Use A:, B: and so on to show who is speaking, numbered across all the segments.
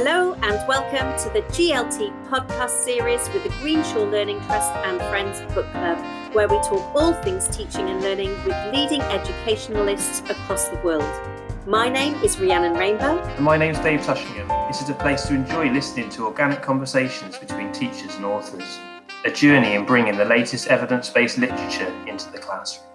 A: Hello and welcome to the GLT podcast series with the Greenshaw Learning Trust and Friends Book Club, where we talk all things teaching and learning with leading educationalists across the world. My name is Rhiannon Rainbow.
B: And my name is Dave Tushingham. This is a place to enjoy listening to organic conversations between teachers and authors, a journey in bringing the latest evidence based literature into the classroom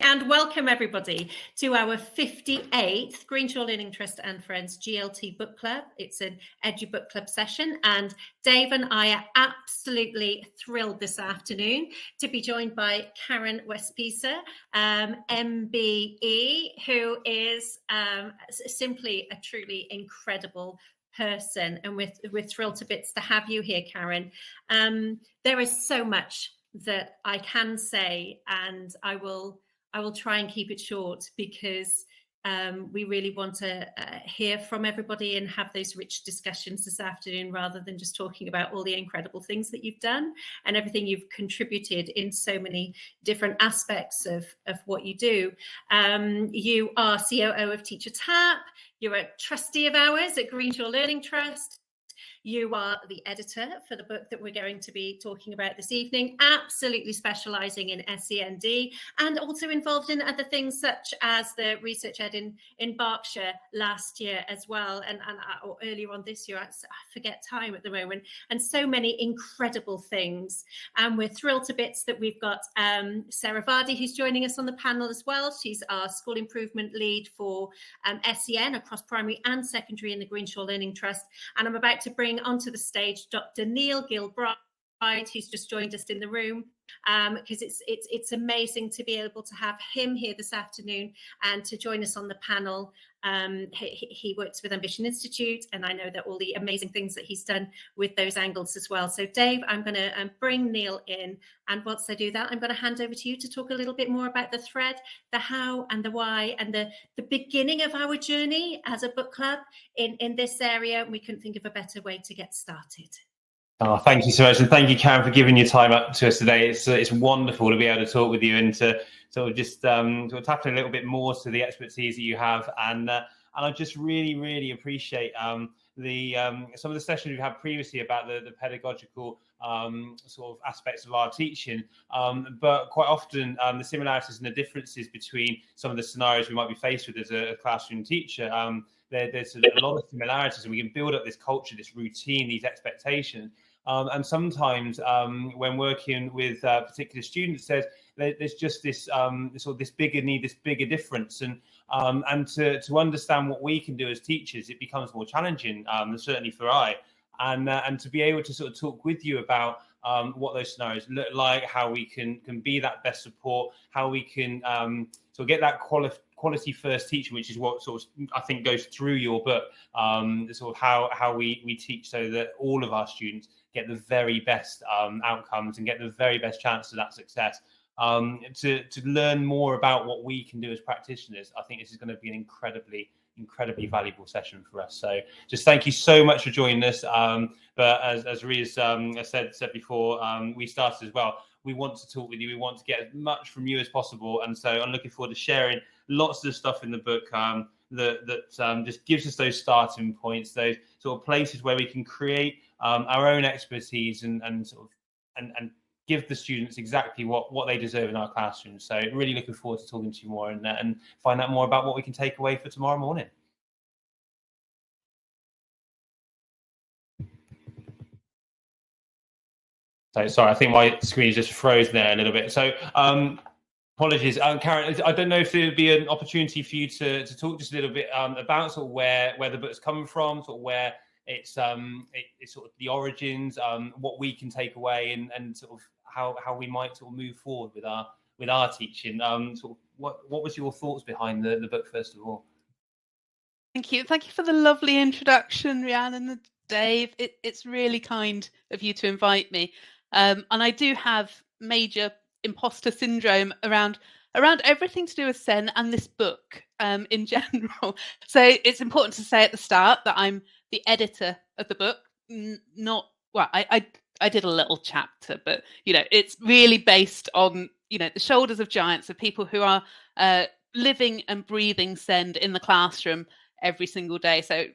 A: and welcome everybody to our 58th Greenshaw Learning Trust and Friends GLT Book Club. It's an Edu Book Club session, and Dave and I are absolutely thrilled this afternoon to be joined by Karen Wespieser, um, MBE, who is um, simply a truly incredible person, and we're, we're thrilled to bits to have you here, Karen. Um, there is so much that I can say, and I will I will try and keep it short because um, we really want to uh, hear from everybody and have those rich discussions this afternoon rather than just talking about all the incredible things that you've done and everything you've contributed in so many different aspects of, of what you do. Um, you are COO of Teacher Tapp, you're a trustee of ours at Greenshaw Learning Trust. You are the editor for the book that we're going to be talking about this evening, absolutely specializing in SEND and also involved in other things such as the researchED in, in Berkshire last year as well, and, and uh, or earlier on this year. I, forget time at the moment, and so many incredible things. And we're thrilled to bits that we've got um, Sarah Vardy, who's joining us on the panel as well. She's our school improvement lead for um, SEN across primary and secondary in the Greenshaw Learning Trust. And I'm about to bring onto the stage Dr. Neil Gilbride, who's just joined us in the room, because um, it's it's it's amazing to be able to have him here this afternoon and to join us on the panel. Um, he, he, works with Ambition Institute, and I know that all the amazing things that he's done with those angles as well. So, Dave, I'm going to um, bring Neil in, and once I do that, I'm going to hand over to you to talk a little bit more about the thread, the how, and the why, and the the beginning of our journey as a book club in in this area. We couldn't think of a better way to get started.
C: Oh, thank you so much, and thank you, Karen, for giving your time up to us today. It's uh, it's wonderful to be able to talk with you and to sort of just um, sort a little bit more to the expertise that you have, and uh, and I just really really appreciate um, the um, some of the sessions we've had previously about the the pedagogical um, sort of aspects of our teaching, um, but quite often um, the similarities and the differences between some of the scenarios we might be faced with as a, classroom teacher. There's a lot of similarities, and we can build up this culture, this routine, these expectations. Um, and sometimes um, when working with uh, particular students, there's there's just this um, sort of this bigger need, this bigger difference, and um, and to to understand what we can do as teachers, it becomes more challenging. Um, certainly for I, and uh, and to be able to sort of talk with you about um, what those scenarios look like, how we can can be that best support, how we can sort of get that quali- quality first teaching, which is what sort of I think goes through your book, um, sort of how how we we teach so that all of our students get the very best um, outcomes and get the very best chance of that success. Um, to to learn more about what we can do as practitioners, I think this is going to be an incredibly incredibly valuable session for us. So just thank you so much for joining us. Um, but as as Riz um, said said before, um, we started as well. We want to talk with you. We want to get as much from you as possible, and so I'm looking forward to sharing lots of the stuff in the book um, that that um, just gives us those starting points, those sort of places where we can create um, our own expertise and, and sort of and, and give the students exactly what, what they deserve in our classrooms. So really looking forward to talking to you more and, and find out more about what we can take away for tomorrow morning. So sorry, I think my screen just froze there a little bit. So um, apologies, um, Karen. I don't know if there would be an opportunity for you to, to talk just a little bit um, about sort of where where the book's coming from, sort of where it's um it, it's sort of the origins, um, what we can take away, and and sort of how how we might sort of move forward with our with our teaching. Um, sort of what what was your thoughts behind the the book first of all?
D: Thank you, thank you for the lovely introduction, Rhiannon and Dave. It, it's really kind of you to invite me, um, and I do have major imposter syndrome around around everything to do with SEN and this book um, in general. So it's important to say at the start that I'm the editor of the book, n- not well. I, I I did a little chapter, but you know, it's really based on you know the shoulders of giants of people who are uh, living and breathing SEND in the classroom every single day. So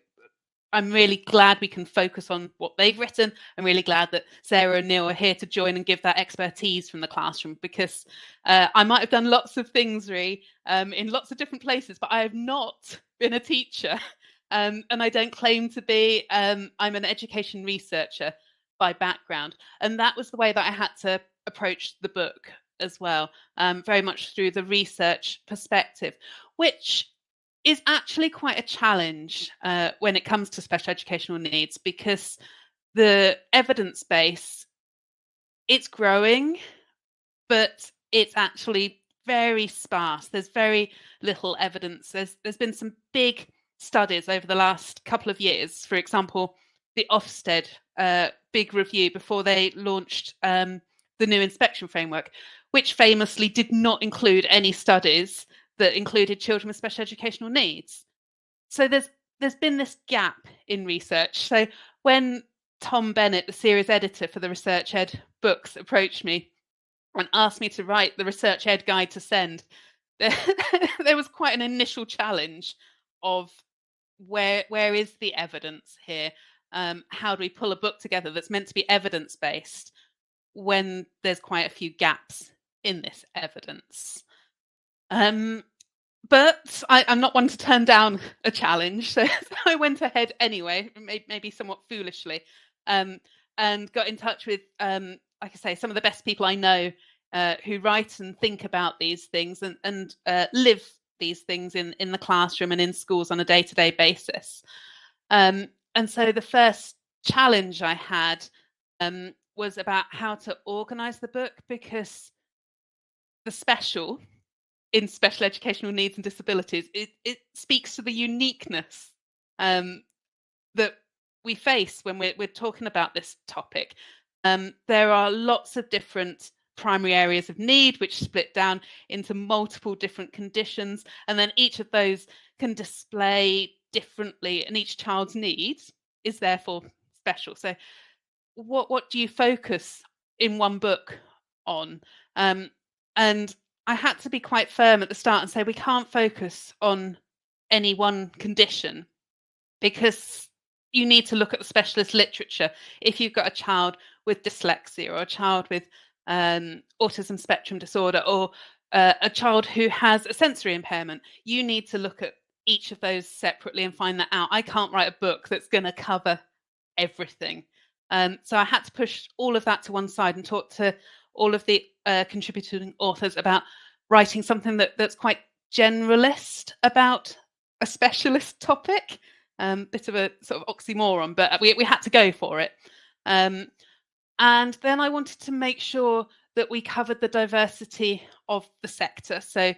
D: I'm really glad we can focus on what they've written. I'm really glad that Sarah and Neil are here to join and give that expertise from the classroom because uh, I might have done lots of things, Ree, um, in lots of different places, but I have not been a teacher. Um, and I don't claim to be. Um, I'm an education researcher by background. And that was the way that I had to approach the book as well, um, very much through the research perspective, which is actually quite a challenge uh, when it comes to special educational needs because the evidence base it's growing but it's actually very sparse there's very little evidence there's there's been some big studies over the last couple of years for example the ofsted uh, big review before they launched um, the new inspection framework which famously did not include any studies that included children with special educational needs. So there's there's been this gap in research. So when Tom Bennett, the series editor for the researchED books, approached me and asked me to write the researchED guide to SEND, there, there was quite an initial challenge of where where is the evidence here? Um, how do we pull a book together that's meant to be evidence based when there's quite a few gaps in this evidence? Um, but I, am not one to turn down a challenge, so, so I went ahead anyway, maybe, maybe somewhat foolishly, um, and got in touch with, um, like I say, some of the best people I know uh, who write and think about these things and, and uh, live these things in in the classroom and in schools on a day to day basis. Um, and so the first challenge I had um, was about how to organize the book because the special in special educational needs and disabilities, it, it speaks to the uniqueness um, that we face when we're, we're talking about this topic. Um, there are lots of different primary areas of need, which split down into multiple different conditions, and then each of those can display differently, and each child's needs is therefore special. So, what what do you focus in one book on? Um, and I had to be quite firm at the start and say we can't focus on any one condition because you need to look at the specialist literature. If you've got a child with dyslexia or a child with um, autism spectrum disorder or uh, a child who has a sensory impairment, you need to look at each of those separately and find that out. I can't write a book that's going to cover everything. Um, so I had to push all of that to one side and talk to all of the uh, contributing authors about writing something that, that's quite generalist about a specialist topic. Um, bit of a sort of oxymoron, but we, we had to go for it. Um, and then I wanted to make sure that we covered the diversity of the sector. So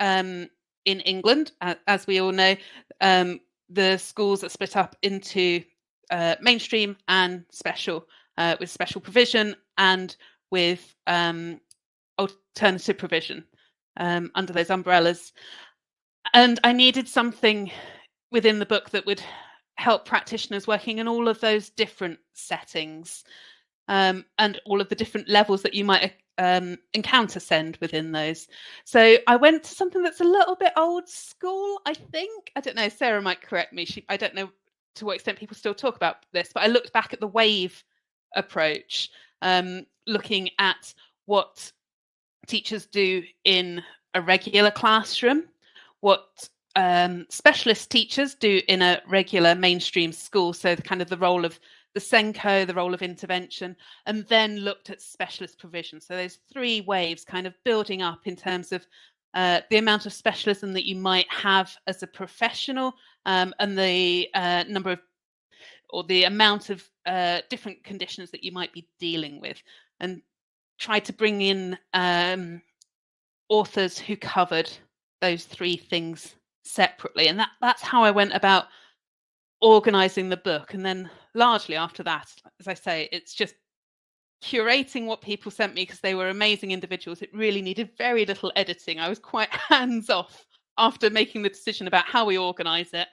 D: um, in England, as we all know, um, the schools are split up into uh, mainstream and special, uh, with special provision and with um, alternative provision um, under those umbrellas. And I needed something within the book that would help practitioners working in all of those different settings um, and all of the different levels that you might um, encounter SEND within those. So I went to something that's a little bit old school, I think. I don't know, Sarah might correct me. She, I don't know to what extent people still talk about this, but I looked back at the wave approach um, looking at what teachers do in a regular classroom, what um, specialist teachers do in a regular mainstream school. So, the kind of the role of the SENCO, the role of intervention, and then looked at specialist provision. So, there's three waves kind of building up in terms of uh, the amount of specialism that you might have as a professional um, and the uh, number of or the amount of uh, different conditions that you might be dealing with, and try to bring in um, authors who covered those three things separately, and that that's how I went about organizing the book. And then largely after that, as I say, it's just curating what people sent me because they were amazing individuals. It really needed very little editing. I was quite hands off after making the decision about how we organize it.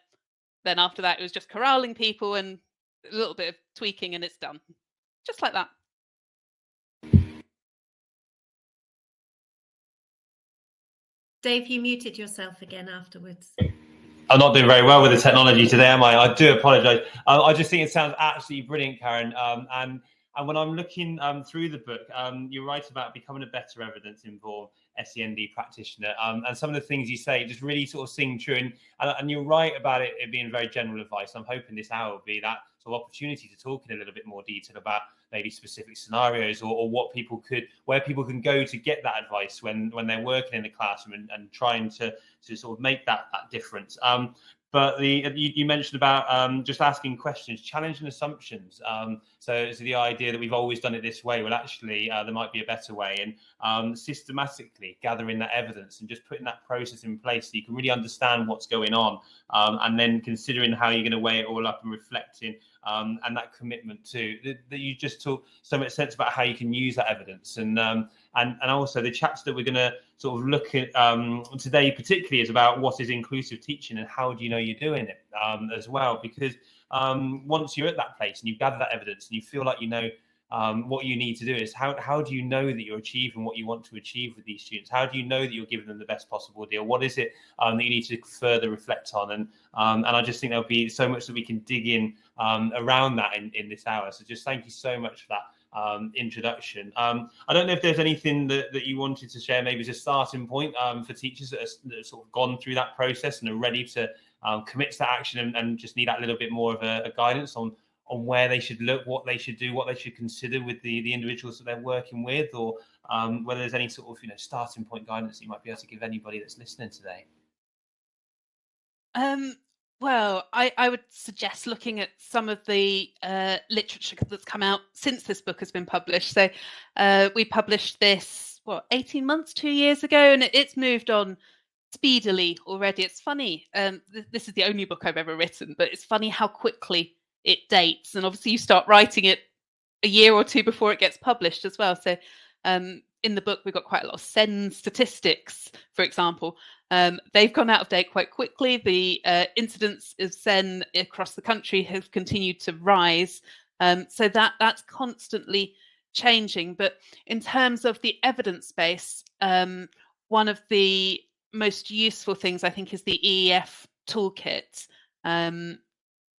D: Then after that, it was just corralling people and a little bit of tweaking and it's done. Just like that.
A: Dave, you muted yourself again afterwards.
C: I'm not doing very well with the technology today, am I? I do apologise. I just think it sounds absolutely brilliant, Karen. Um, and and when I'm looking um, through the book, um, you're right about becoming a better evidence informed SEND practitioner. Um, and some of the things you say just really sort of sing true. And, and, and you're right about it, it, being very general advice. I'm hoping this hour will be that sort of opportunity to talk in a little bit more detail about maybe specific scenarios or, or what people could, where people can go to get that advice when when they're working in the classroom and, and trying to to sort of make that that difference. Um, but the you, you mentioned about um, just asking questions, challenging assumptions. Um, so, so the idea that we've always done it this way, well, actually, uh, there might be a better way, and um, systematically gathering that evidence and just putting that process in place so you can really understand what's going on, um, and then considering how you're going to weigh it all up and reflecting um, and that commitment too. That, you just talk so much sense about how you can use that evidence, and um, and and also the chapter that we're going to sort of look at um, today, particularly, is about what is inclusive teaching and how do you know you're doing it um, as well. Because um, once you're at that place and you've gathered that evidence and you feel like you know um, what you need to do is how, how do you know that you're achieving what you want to achieve with these students? How do you know that you're giving them the best possible deal? What is it um, that you need to further reflect on? And um, and I just think there'll be so much that we can dig in um, around that in, in this hour. So just thank you so much for that um, introduction. Um, I don't know if there's anything that, that you wanted to share, maybe as a starting point for teachers that, are, that have sort of gone through that process and are ready to commit to that action and, and, just need that little bit more of a, a, guidance on on where they should look, what they should do, what they should consider with the the individuals that they're working with, or um, whether there's any sort of you know starting point guidance that you might be able to give anybody that's listening today.
D: Um, well, I, I would suggest looking at some of the uh, literature that's come out since this book has been published. So uh, we published this, what, 18 months, two years ago, and it, it's moved on speedily already. It's funny. Um, th- this is the only book I've ever written, but it's funny how quickly it dates. And obviously, you start writing it a year or two before it gets published as well. So um, in the book, we've got quite a lot of SEND statistics, for example. Um, they've gone out of date quite quickly. The uh, incidence of SEND across the country have continued to rise. Um, so that that's constantly changing. But in terms of the evidence base, um, one of the most useful things I think is the EEF toolkit. Um,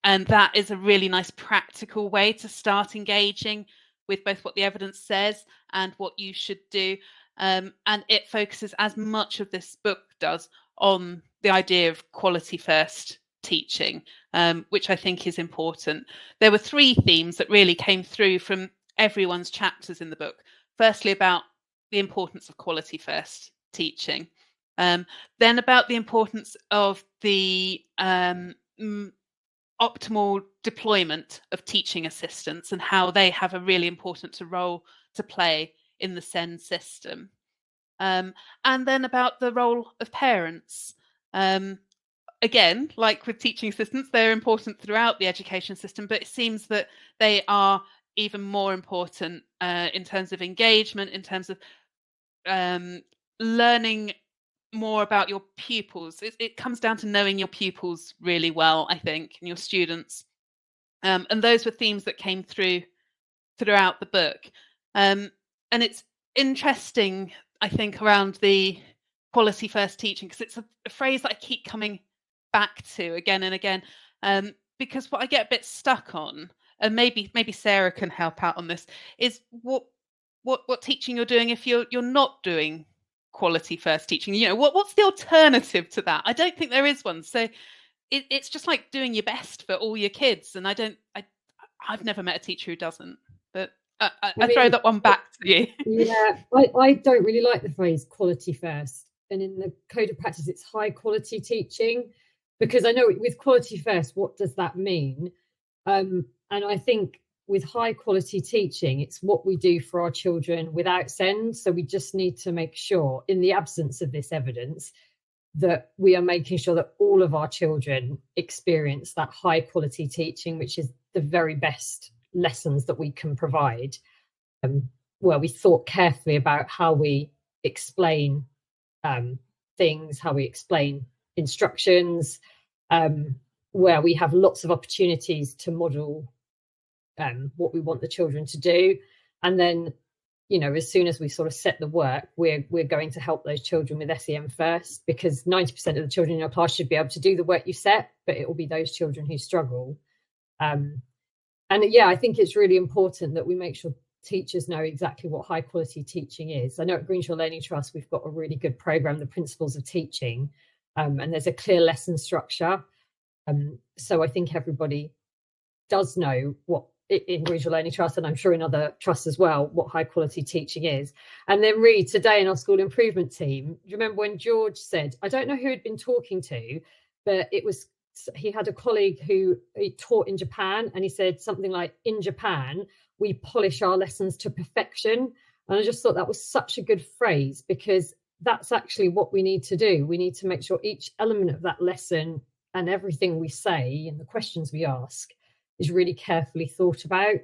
D: and that is a really nice practical way to start engaging with both what the evidence says and what you should do. Um, and it focuses as much of this book does on the idea of quality first teaching, um, which I think is important. There were three themes that really came through from everyone's chapters in the book. Firstly, about the importance of quality first teaching, um, then about the importance of the um, optimal deployment of teaching assistants and how they have a really important role to play in the SEND system. Um, and then about the role of parents. Um, again, like with teaching assistants, they're important throughout the education system, but it seems that they are even more important uh, in terms of engagement, in terms of um, learning more about your pupils. It, it, comes down to knowing your pupils really well, I think, and your students. Um, and those were themes that came through throughout the book. Um, and it's interesting, I think, around the quality first teaching because it's a, a, phrase that I keep coming back to again and again. Um, because what I get a bit stuck on, and maybe maybe Sarah can help out on this, is what what what teaching you're doing if you're you're not doing quality first teaching you know what what's the alternative to that? I don't think there is one. So it, it's just like doing your best for all your kids and i don't i i've never met a teacher who doesn't but I, I, I throw that one back to you.
E: Yeah I, I don't really like the phrase quality first and in the code of practice it's high quality teaching because i know with quality first what does that mean? Um and i think with high quality teaching, it's what we do for our children without SEND. So we just need to make sure, in the absence of this evidence, that we are making sure that all of our children experience that high quality teaching, which is the very best lessons that we can provide. Um, where we thought carefully about how we explain um, things, how we explain instructions, um, where we have lots of opportunities to model um, what we want the children to do. And then you know, as soon as we sort of set the work, we're we're going to help those children with SEN first because 90% of the children in your class should be able to do the work you set, but it will be those children who struggle. Um, and yeah, I think it's really important that we make sure teachers know exactly what high quality teaching is. I know at Greenshaw Learning Trust we've got a really good program, the Principles of Teaching, um, and there's a clear lesson structure. Um, so I think everybody does know what in Greenshaw Learning Trust, and I'm sure in other trusts as well, what high quality teaching is. And then read today in our school improvement team. Do you remember when George said, I don't know who he'd been talking to, but it was he had a colleague who he taught in Japan, and he said something like, "In Japan, we polish our lessons to perfection." And I just thought that was such a good phrase because that's actually what we need to do. We need to make sure each element of that lesson and everything we say and the questions we ask is really carefully thought about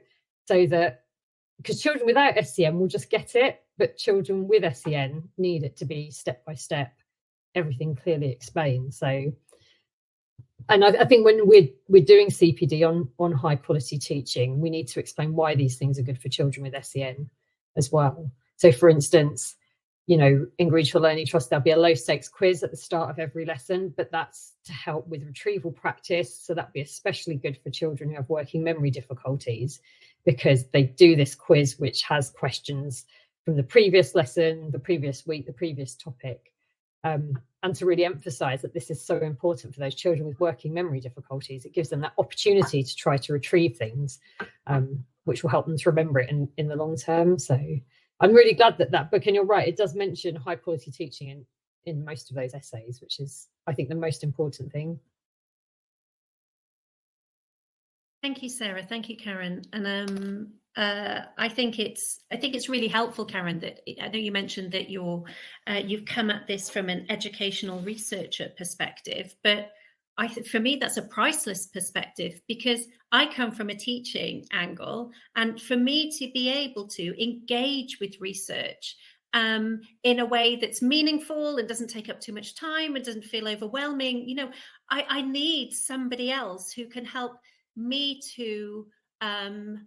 E: so that because children without SEN will just get it, but children with SEN need it to be step by step, everything clearly explained. So, and I, I, think when we're we're doing CPD on on high quality teaching, we need to explain why these things are good for children with SEN as well. So, for instance, you know, in Greenshaw Learning Trust, there'll be a low stakes quiz at the start of every lesson, but that's to help with retrieval practice. So that'd be especially good for children who have working memory difficulties because they do this quiz, which has questions from the previous lesson, the previous week, the previous topic. Um, and to really emphasize that this is so important for those children with working memory difficulties. It gives them that opportunity to try to retrieve things, um, which will help them to remember it in, in the long term. So I'm really glad that that book, and you're right, it does mention high quality teaching in, in most of those essays, which is, I think, the most important thing.
A: Thank you, Sarah. Thank you, Karen. And um, uh, I think it's I think it's really helpful, Karen. That I know you mentioned that you're uh, you've come at this from an educational researcher perspective, but I for me that's a priceless perspective because I come from a teaching angle, and for me to be able to engage with research um, in a way that's meaningful and doesn't take up too much time and doesn't feel overwhelming, you know, I, I need somebody else who can help me to um,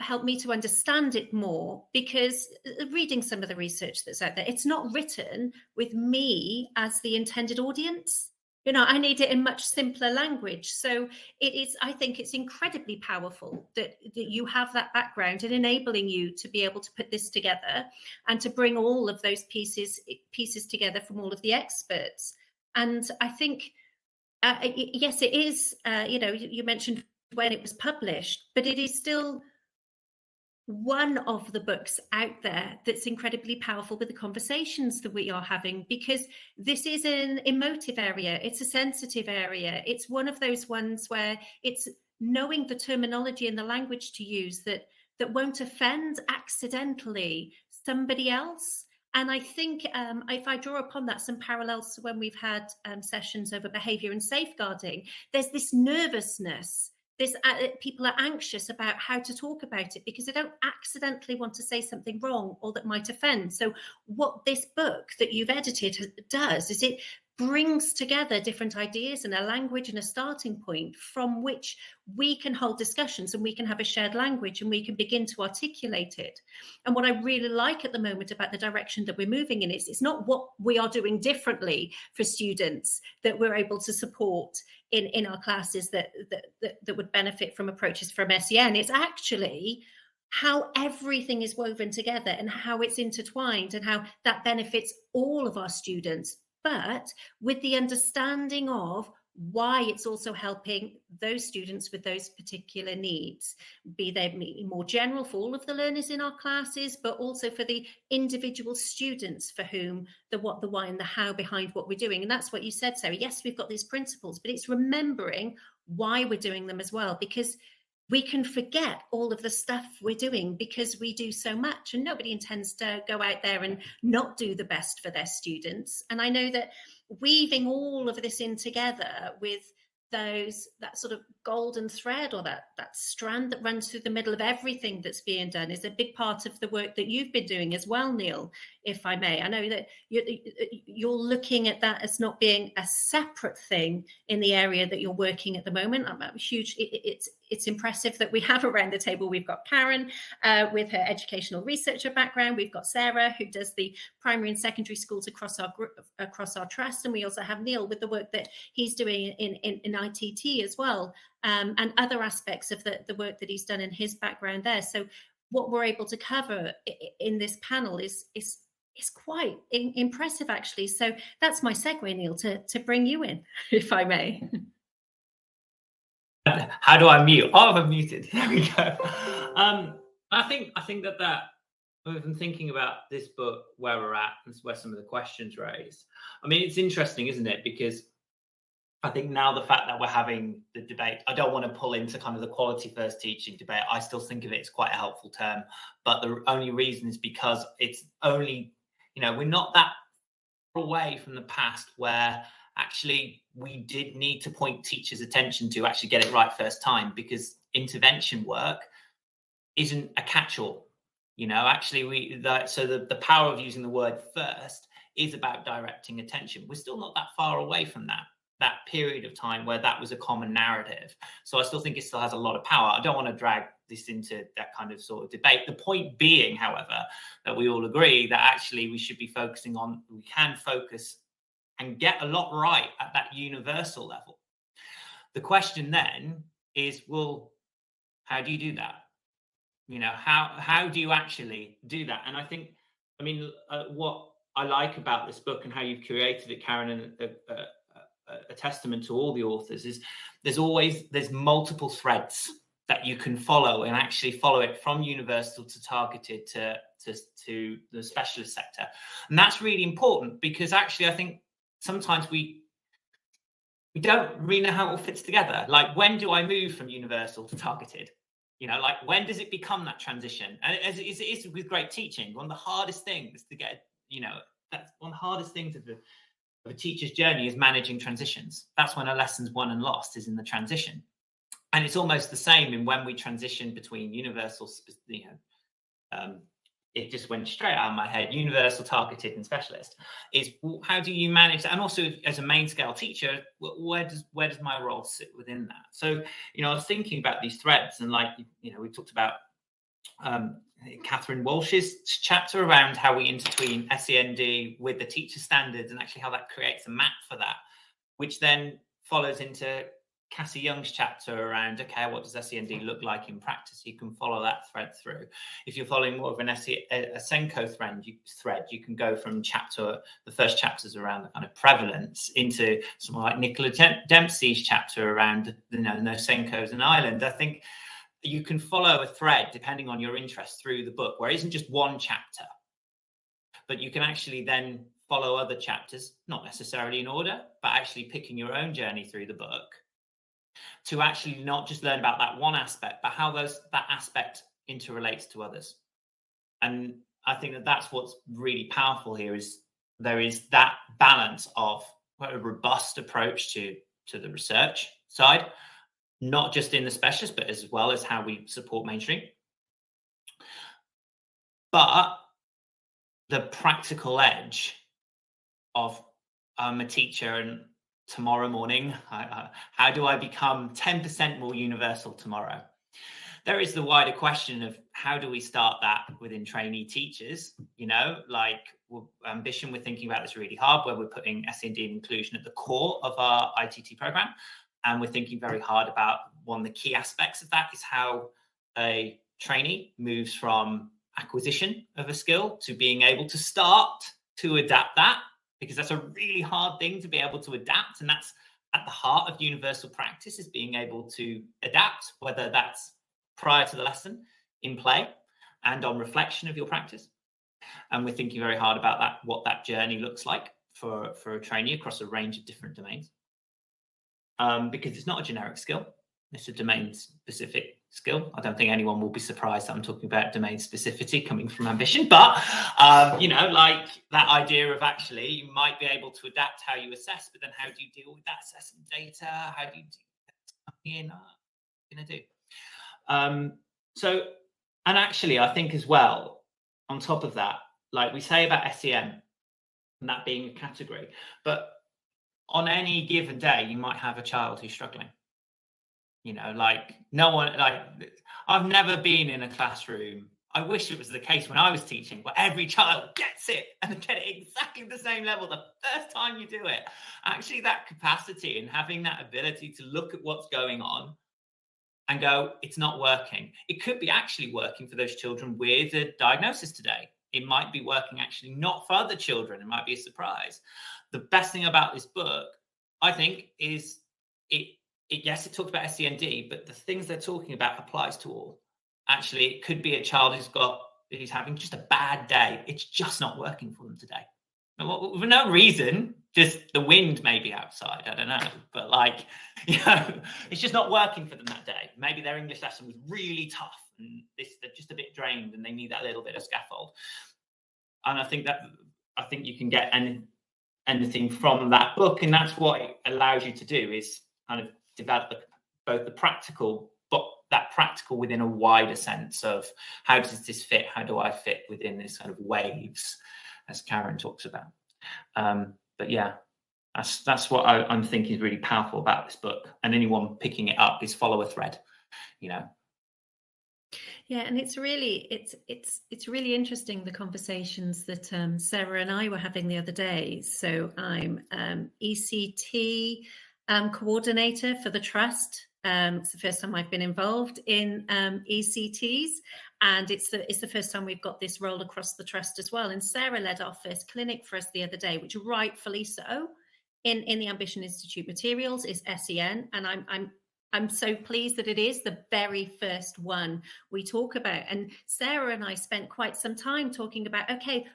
A: help me to understand it more because uh, reading some of the research that's out there, it's not written with me as the intended audience you know i need it in much simpler language. So it is i think it's incredibly powerful that, that you have that background and enabling you to be able to put this together and to bring all of those pieces pieces together from all of the experts. And i think uh, yes it is uh, you know you mentioned when it was published but it is still one of the books out there that's incredibly powerful with the conversations that we are having because this is an emotive area. It's a sensitive area. It's one of those ones where it's knowing the terminology and the language to use that that won't offend accidentally somebody else. And I think um, if I draw upon that, some parallels to when we've had um, sessions over behavior and safeguarding, there's this nervousness this uh, people are anxious about how to talk about it because they don't accidentally want to say something wrong or that might offend. So what this book that you've edited does is it brings together different ideas and a language and a starting point from which we can hold discussions and we can have a shared language and we can begin to articulate it. And what I really like at the moment about the direction that we're moving in is it's not what we are doing differently for students that we're able to support in, in our classes that, that, that, that would benefit from approaches from SEN. It's actually how everything is woven together and how it's intertwined and how that benefits all of our students but with the understanding of why it's also helping those students with those particular needs, be they more general for all of the learners in our classes, but also for the individual students for whom the what, the why, and the how behind what we're doing. And that's what you said, Sarah. Yes, we've got these principles, but it's remembering why we're doing them as well, because we can forget all of the stuff we're doing because we do so much and nobody intends to go out there and not do the best for their students. And i know that weaving all of this in together with those that sort of golden thread or that that strand that runs through the middle of everything that's being done is a big part of the work that you've been doing as well neil if i may. I know that you're, you're looking at that as not being a separate thing in the area that you're working at the moment. I'm a huge it, it's it's impressive that we have around the table. We've got Karen uh, with her educational researcher background. We've got Sarah who does the primary and secondary schools across our group, across our trust, and we also have Neil with the work that he's doing in in, in ITT as well, um, and other aspects of the the work that he's done in his background there. So what we're able to cover in this panel is is is quite in, impressive actually so that's my segue neil to to bring you in if i may
F: how do i mute? Oh i'm muted. There we go. Um i think i think that that been thinking about this book where we're at and where some of the questions raised. I mean it's interesting isn't it? Because I think now the fact that we're having the debate, I don't want to pull into kind of the quality first teaching debate. I still think of it as quite a helpful term, but the only reason is because it's only, you know, we're not that away from the past where actually we did need to point teachers' attention to actually get it right first time because intervention work isn't a catch-all. You know, actually, we that so the, the power of using the word first is about directing attention. We're still not that far away from that that period of time where that was a common narrative. So I still think it still has a lot of power. I don't want to drag this into that kind of sort of debate. The point being, however, that we all agree that actually we should be focusing on, we can focus and get a lot right at that universal level. The question then is, well, how do you do that? You know, how how do you actually do that? And I think, I mean, uh, what I like about this book and how you've created it, Karen, and uh, uh, a testament to all the authors is there's always there's multiple threads that you can follow and actually follow it from universal to targeted to to, to the specialist sector and that's really important because actually i think sometimes we we don't really know how it all fits together like when do i move from universal to targeted you know like when does it become that transition and as it is with great teaching one of the hardest things to get you know that's one of the hardest things of the a teacher's journey is managing transitions. That's when a lesson's won and lost is in the transition. And it's almost the same in when we transition between universal, you know, um, it just went straight out of my head. Universal targeted and specialist. Is how do you manage that? And also as a main scale teacher where does where does my role sit within that? So you know i was thinking about these threads and like you know we talked about um, Catherine Walsh's chapter around how we intertwine SEND with the teacher standards and actually how that creates a map for that, which then follows into Cassie Young's chapter around okay, what does SEND look like in practice? You can follow that thread through. If you're following more of an SE, a, SENCO thread, you, thread, you can go from chapter the first chapters around the kind of prevalence into something like Nicola Dempsey's chapter around you know no SENCOs in Ireland. I think you can follow a thread depending on your interest through the book, where it isn't just one chapter, but you can actually then follow other chapters, not necessarily in order, but actually picking your own journey through the book to actually not just learn about that one aspect, but how those that aspect interrelates to others. And I think that that's what's really powerful here is there is that balance of a robust approach to to the research side not just in the specialist, but as well as how we support mainstream. But the practical edge of I'm a teacher and tomorrow morning, how do I become 10% more universal tomorrow? There is the wider question of how do we start that within trainee teachers? You know, like ambition, we're thinking about this really hard, where we're putting SEND inclusion at the core of our ITT program and we're thinking very hard about one of the key aspects of that is how a trainee moves from acquisition of a skill to being able to start to adapt that because that's a really hard thing to be able to adapt and that's at the heart of universal practice is being able to adapt whether that's prior to the lesson in play and on reflection of your practice and we're thinking very hard about that what that journey looks like for for a trainee across a range of different domains um, because it's not a generic skill. It's a domain specific skill. I don't think anyone will be surprised that I'm talking about domain specificity coming from ambition, but um, you know, like that idea of actually you might be able to adapt how you assess, but then how do you deal with that assessment data? How do you do in? Gonna do. Um, so, and actually, I think as well, on top of that, like we say about SEN and that being a category, but on any given day, you might have a child who's struggling. You know, like no one, like I've never been in a classroom. I wish it was the case when I was teaching, where every child gets it and get it exactly the same level the first time you do it. Actually, that capacity and having that ability to look at what's going on and go, it's not working. It could be actually working for those children with a diagnosis today. It might be working actually not for other children. It might be a surprise. The best thing about this book, I think, is it, it yes, it talks about SEND, but the things they're talking about applies to all. Actually, it could be a child who's got who's having just a bad day. It's just not working for them today. For no reason, just the wind maybe outside. I don't know, but like, you know, it's just not working for them that day. Maybe their English lesson was really tough, and this they're just a bit drained, and they need that little bit of scaffold. And I think that I think you can get any, anything from that book, and that's what it allows you to do is kind of develop the, both the practical, but that practical within a wider sense of how does this fit? How do I fit within this kind of waves, as Karen talks about. Um, but yeah, that's that's what I, am thinking is really powerful about this book. And anyone picking it up is follow a thread, you know.
A: Yeah, and it's really it's it's it's really interesting the conversations that um, Sarah and I were having the other day. So I'm um, ECT um, coordinator for the trust. Um, it's the first time I've been involved in um, ECTs, and it's the it's the first time we've got this role across the trust as well. And Sarah led our first clinic for us the other day, which rightfully so. In in the Ambition Institute materials is SEN, and I'm I'm I'm so pleased that it is the very first one we talk about. And Sarah and I spent quite some time talking about okay,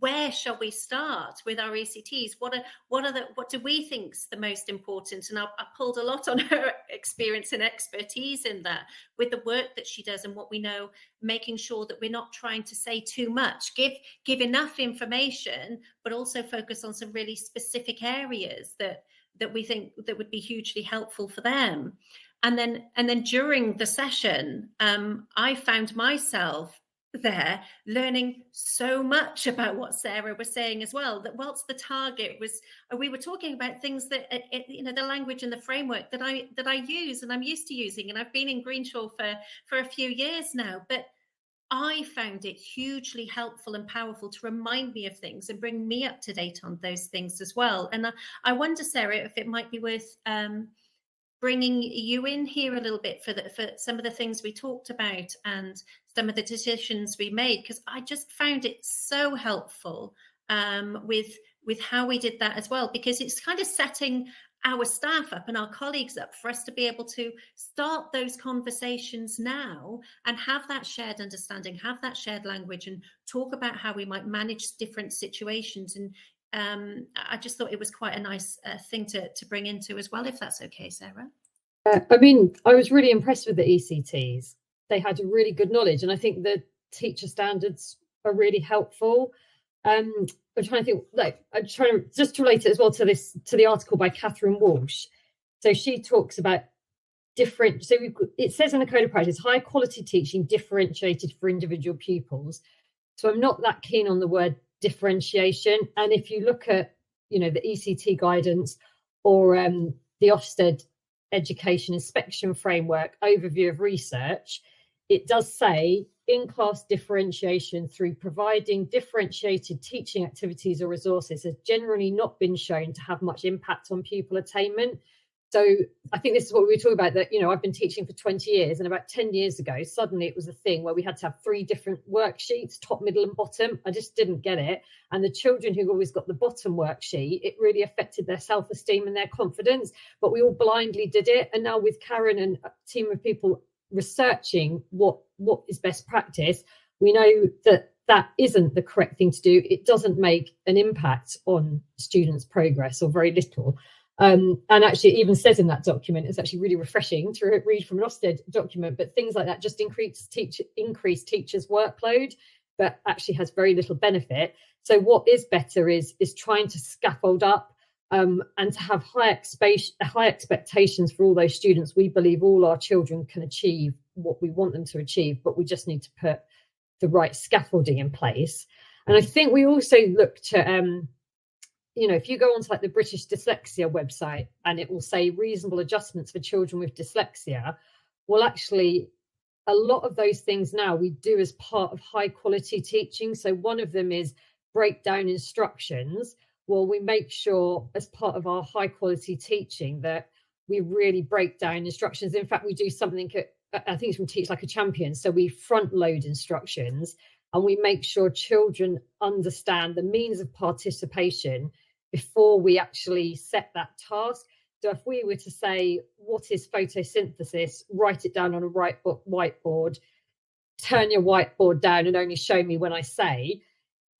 A: where shall we start with our ECTs? What are what are the what do we think's the most important? And I, I, pulled a lot on her experience and expertise in that with the work that she does and what we know, making sure that we're not trying to say too much, give give enough information, but also focus on some really specific areas that that we think that would be hugely helpful for them. And then and then during the session, um, I found myself there learning so much about what sarah was saying as well that whilst the target was uh, we were talking about things that uh, you know the language and the framework that i that i use and i'm used to using and i've been in greenshaw for for a few years now but i found it hugely helpful and powerful to remind me of things and bring me up to date on those things as well. And i, I wonder sarah if it might be worth um, bringing you in here a little bit for the, for some of the things we talked about and some of the decisions we made because I just found it so helpful um, with with how we did that as well because it's kind of setting our staff up and our colleagues up for us to be able to start those conversations now and have that shared understanding have that shared language and talk about how we might manage different situations and um, I just thought it was quite a nice uh, thing to, to bring into as well, if that's okay, Sarah.
E: Uh, I mean, I was really impressed with the ECTs. They had a really good knowledge, and I think the teacher standards are really helpful. Um, I'm trying to think, like, I'm trying to just relate it as well to this to the article by Catherine Walsh. So she talks about different. So it says in the code of practice, high quality teaching differentiated for individual pupils. So I'm not that keen on the word differentiation. And if you look at, you know, the ECT guidance or um, the Ofsted Education Inspection Framework overview of research, it does say in class differentiation through providing differentiated teaching activities or resources has generally not been shown to have much impact on pupil attainment. So I think this is what we were talking about that, you know, I've been teaching for 20 years and about 10 years ago, suddenly it was a thing where we had to have three different worksheets, top, middle and bottom. I just didn't get it. And the children who always got the bottom worksheet, it really affected their self-esteem and their confidence, but we all blindly did it. And now with Karen and a team of people researching what, what is best practice, we know that that isn't the correct thing to do. It doesn't make an impact on students' progress or very little. Um, and actually, it even says in that document, it's actually really refreshing to read from an Ofsted document. But things like that just increase teach increase teachers' workload, but actually has very little benefit. So what is better is is trying to scaffold up um, and to have high, high expectations for all those students. We believe all our children can achieve what we want them to achieve, but we just need to put the right scaffolding in place. And I think we also looked at um, you know, if you go onto like the British Dyslexia website and it will say reasonable adjustments for children with dyslexia, well, actually, a lot of those things now we do as part of high quality teaching. So one of them is break down instructions. Well, we make sure as part of our high quality teaching that we really break down instructions. In fact, we do something uh, I think it's from Teach Like a Champion. So we front load instructions and we make sure children understand the means of participation before we actually set that task. So if we were to say, what is photosynthesis, write it down on a whiteboard, turn your whiteboard down and only show me when I say,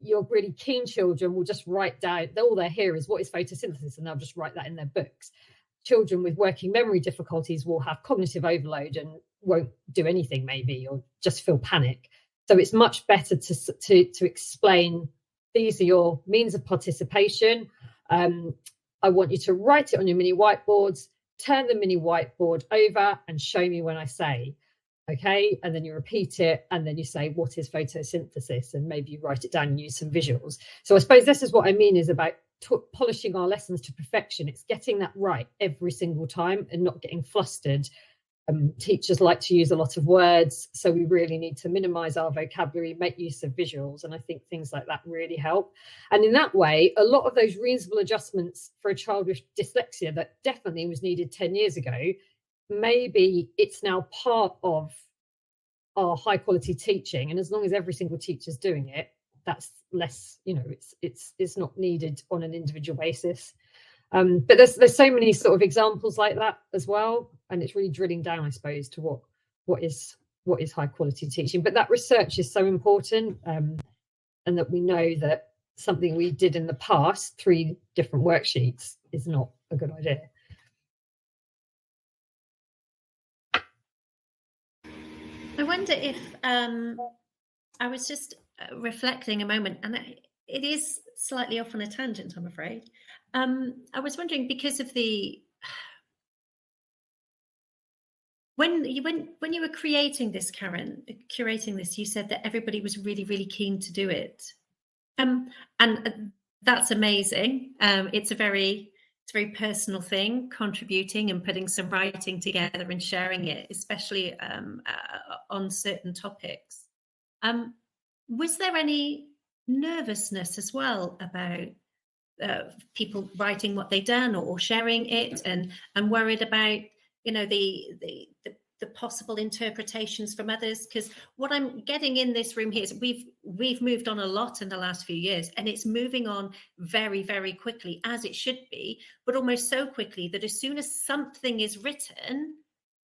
E: your really keen children will just write down, all they hear is what is photosynthesis, and they'll just write that in their books. Children with working memory difficulties will have cognitive overload and won't do anything, maybe, or just feel panic. So it's much better to, to, to explain these are your means of participation. Um, I want you to write it on your mini whiteboards, turn the mini whiteboard over and show me when I say, okay. And then you repeat it and then you say, what is photosynthesis? And maybe you write it down and use some visuals. So I suppose this is what I mean is about t- polishing our lessons to perfection. It's getting that right every single time and not getting flustered um, teachers like to use a lot of words, so we really need to minimize our vocabulary, make use of visuals, and I think things like that really help. And in that way, a lot of those reasonable adjustments for a child with dyslexia that definitely was needed 10 years ago, maybe it's now part of our high quality teaching. And as long as every single teacher's doing it, that's less, you know, it's it's it's not needed on an individual basis. Um, but there's there's so many sort of examples like that as well, and it's really drilling down, I suppose, to what what is what is high quality teaching. But that research is so important, um, and that we know that something we did in the past, three different worksheets, is not a good idea.
A: I wonder if um, I was just uh, reflecting a moment, and it is slightly off on a tangent, I'm afraid. Um, I was wondering because of the when you when when you were creating this, Karen, curating this, you said that everybody was really really keen to do it, um, and uh, that's amazing. Um, it's a very it's a very personal thing, contributing and putting some writing together and sharing it, especially um, uh, on certain topics. Um, was there any nervousness as well about uh, people writing what they've done or, or, sharing it and and worried about you know the the, the, the possible interpretations from others because what i'm getting in this room here is we've we've moved on a lot in the last few years and it's moving on very very quickly as it should be but almost so quickly that as soon as something is written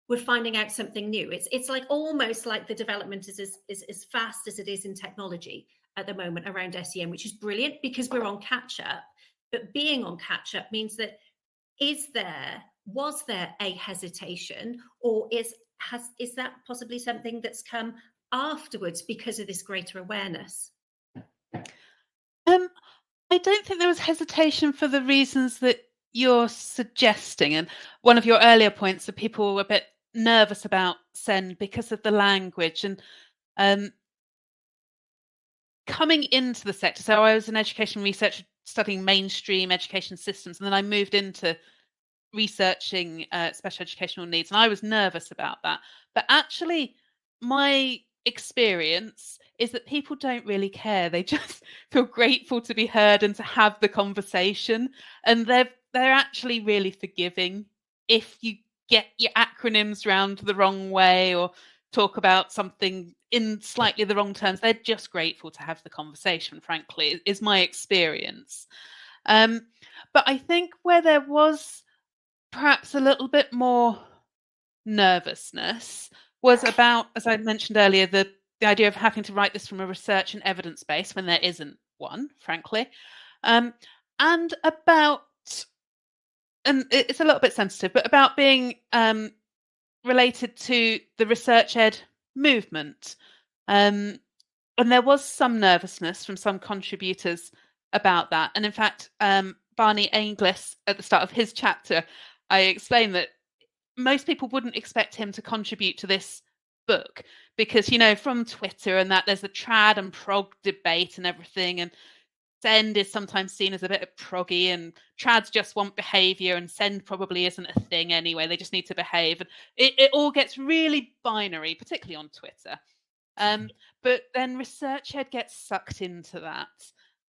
A: we're finding out something new it's it's like almost like the development is as, is as fast as it is in technology at the moment around SEN, which is brilliant because we're on catch up. But being on catch up means that is there was there a hesitation or is has is that possibly something that's come afterwards because of this greater awareness?
D: Um, I don't think there was hesitation for the reasons that you're suggesting. And one of your earlier points that people were a bit nervous about send because of the language. And um, coming into the sector, so I was an education researcher studying mainstream education systems, and then I moved into researching uh, special educational needs, and I was nervous about that. But actually, my experience is that people don't really care. They just feel grateful to be heard and to have the conversation, and they're they're actually really forgiving if you get your acronyms round the wrong way or talk about something in slightly the wrong terms. They're just grateful to have the conversation, frankly, is my experience. Um, but I think where there was perhaps a little bit more nervousness was about, as I mentioned earlier, the, the idea of having to write this from a research and evidence base when there isn't one, frankly. Um, and about, and it's a little bit sensitive, but about being um, related to the researchED movement. Um, and there was some nervousness from some contributors about that. And in fact, um, Barney Inglis, at the start of his chapter, I explained that most people wouldn't expect him to contribute to this book because, you know, from Twitter and that there's the trad and prog debate and everything. And send is sometimes seen as a bit of proggy and trads just want behavior and send probably isn't a thing anyway they just need to behave and it, it all gets really binary particularly on twitter. Um, but then researchED gets sucked into that.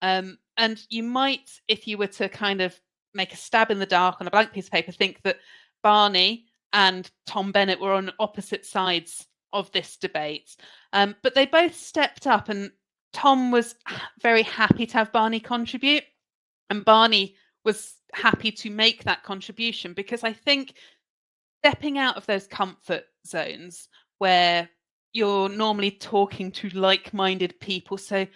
D: Um, and you might if you were to kind of make a stab in the dark on a blank piece of paper think that barney and tom bennett were on opposite sides of this debate. Um, but they both stepped up and Tom was very happy to have Barney contribute, and Barney was happy to make that contribution because I think stepping out of those comfort zones where you're normally talking to like-minded people. So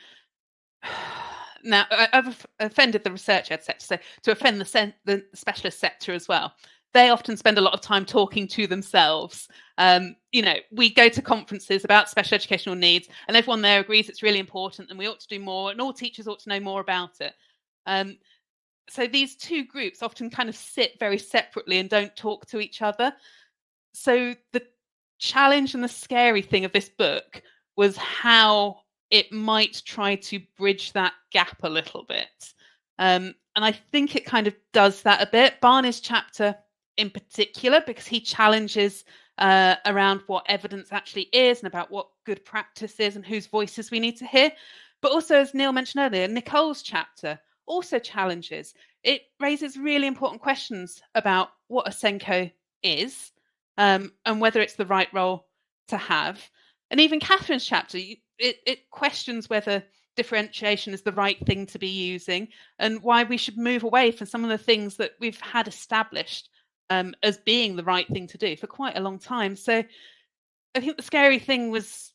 D: now I've offended the researchED sector, so to offend the, the specialist sector as well they often spend a lot of time talking to themselves. Um, you know, we go to conferences about special educational needs, and everyone there agrees it's really important and we ought to do more, and all teachers ought to know more about it. Um, so these two groups often kind of sit very separately and don't talk to each other. So the challenge and the scary thing of this book was how it might try to bridge that gap a little bit. Um, and I think it kind of does that a bit. Barney's chapter in particular because he challenges uh, around what evidence actually is and about what good practice is and whose voices we need to hear. But also, as Neil mentioned earlier, Nicole's chapter also challenges. It raises really important questions about what a SENCO is um, and whether it's the right role to have. And even Catherine's chapter, it, it questions whether differentiation is the right thing to be using and why we should move away from some of the things that we've had established um, as being the right thing to do for quite a long time. So I think the scary thing was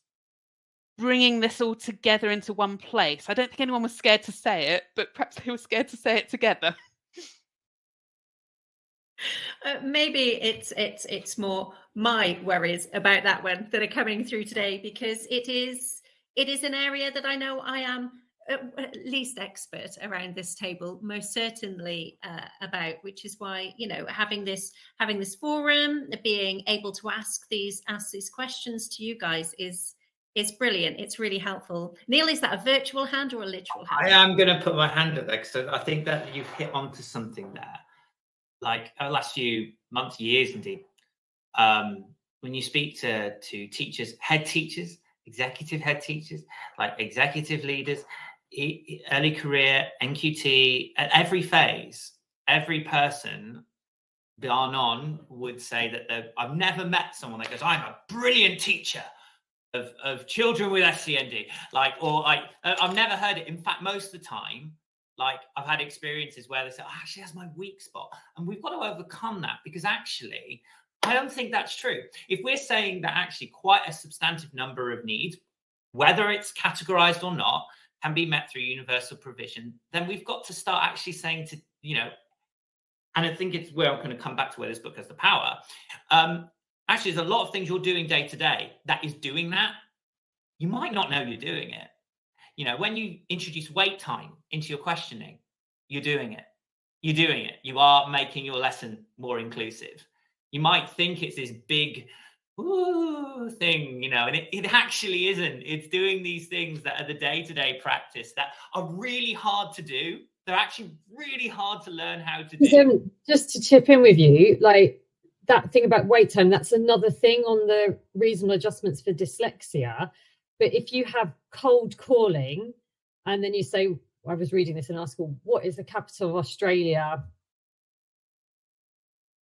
D: bringing this all together into one place. I don't think anyone was scared to say it, but perhaps they were scared to say it together.
A: Uh, maybe it's it's it's more my worries about that one that are coming through today because it is it is an area that I know I am least expert around this table most certainly uh, about which is why you know having this having this forum being able to ask these ask these questions to you guys is is brilliant. It's really helpful. Neil is that a virtual hand or a literal hand?
F: I am going to put my hand up there because i think that you've hit onto something there. Like uh, last few months years indeed um, when you speak to to teachers head teachers executive head teachers like executive leaders early career, NQT, at every phase, every person, bar none, would say that I've never met someone that goes, I'm a brilliant teacher. Of, of children with SEND, like, or I, uh, I've never heard it. In fact, most of the time, like I've had experiences where they say, oh, actually, that's my weak spot. And we've got to overcome that because actually, I don't think that's true. If we're saying that actually quite a substantive number of needs, whether it's categorized or not, can be met through universal provision, then we've got to start actually saying to, you know, and I think it's where I'm going to come back to where this book has the power. Um, actually, there's a lot of things you're doing day to day that is doing that. You might not know you're doing it. You know, when you introduce wait time into your questioning, you're doing it. You're doing it. You are making your lesson more inclusive. You might think it's this big, thing, you know, and it, it actually isn't. It's doing these things that are the day to day practice that are really hard to do. They're actually really hard to learn how to do.
E: Um, just to chip in with you, like that thing about wait time, that's another thing on the reasonable adjustments for dyslexia. But if you have cold calling and then you say, I was reading this in our school, what is the capital of Australia?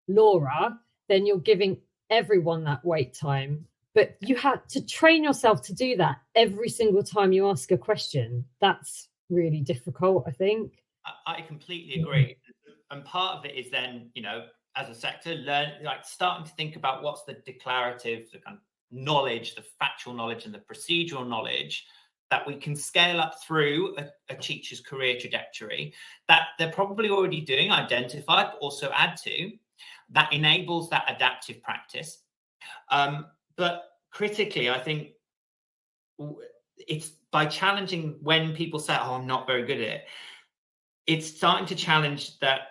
E: Laura, then you're giving everyone that wait time but you had to train yourself to do that every single time you ask a question. That's really difficult i think.
F: I, I completely agree. And part of it is then you know as a sector learn like starting to think about what's the declarative the kind of knowledge the factual knowledge and the procedural knowledge that we can scale up through a, a teacher's career trajectory that they're probably already doing identify but also add to that enables that adaptive practice. Um, but critically, I think it's by challenging when people say, "Oh, I'm not very good at it." It's starting to challenge that